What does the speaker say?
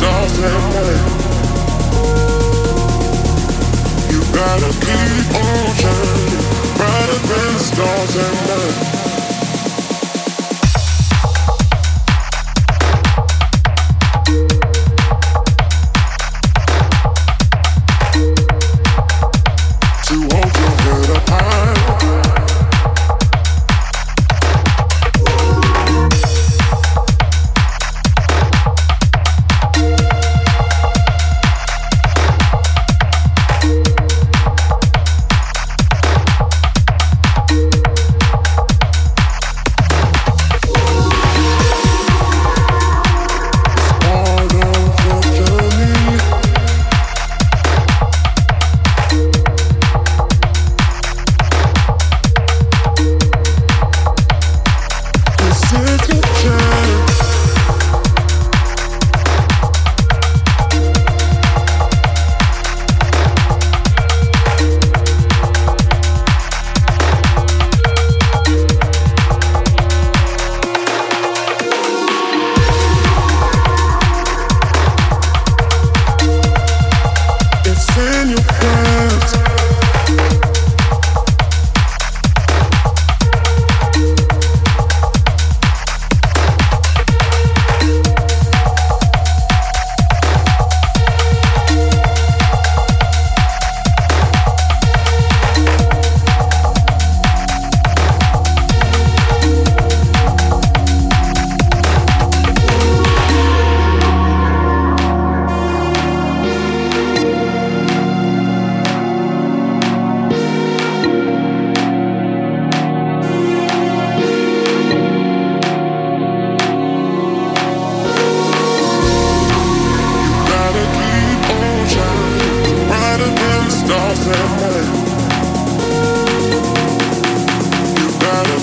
stars at night. You gotta keep on shining brighter than the stars at night. To hold your head up high you. better money. You better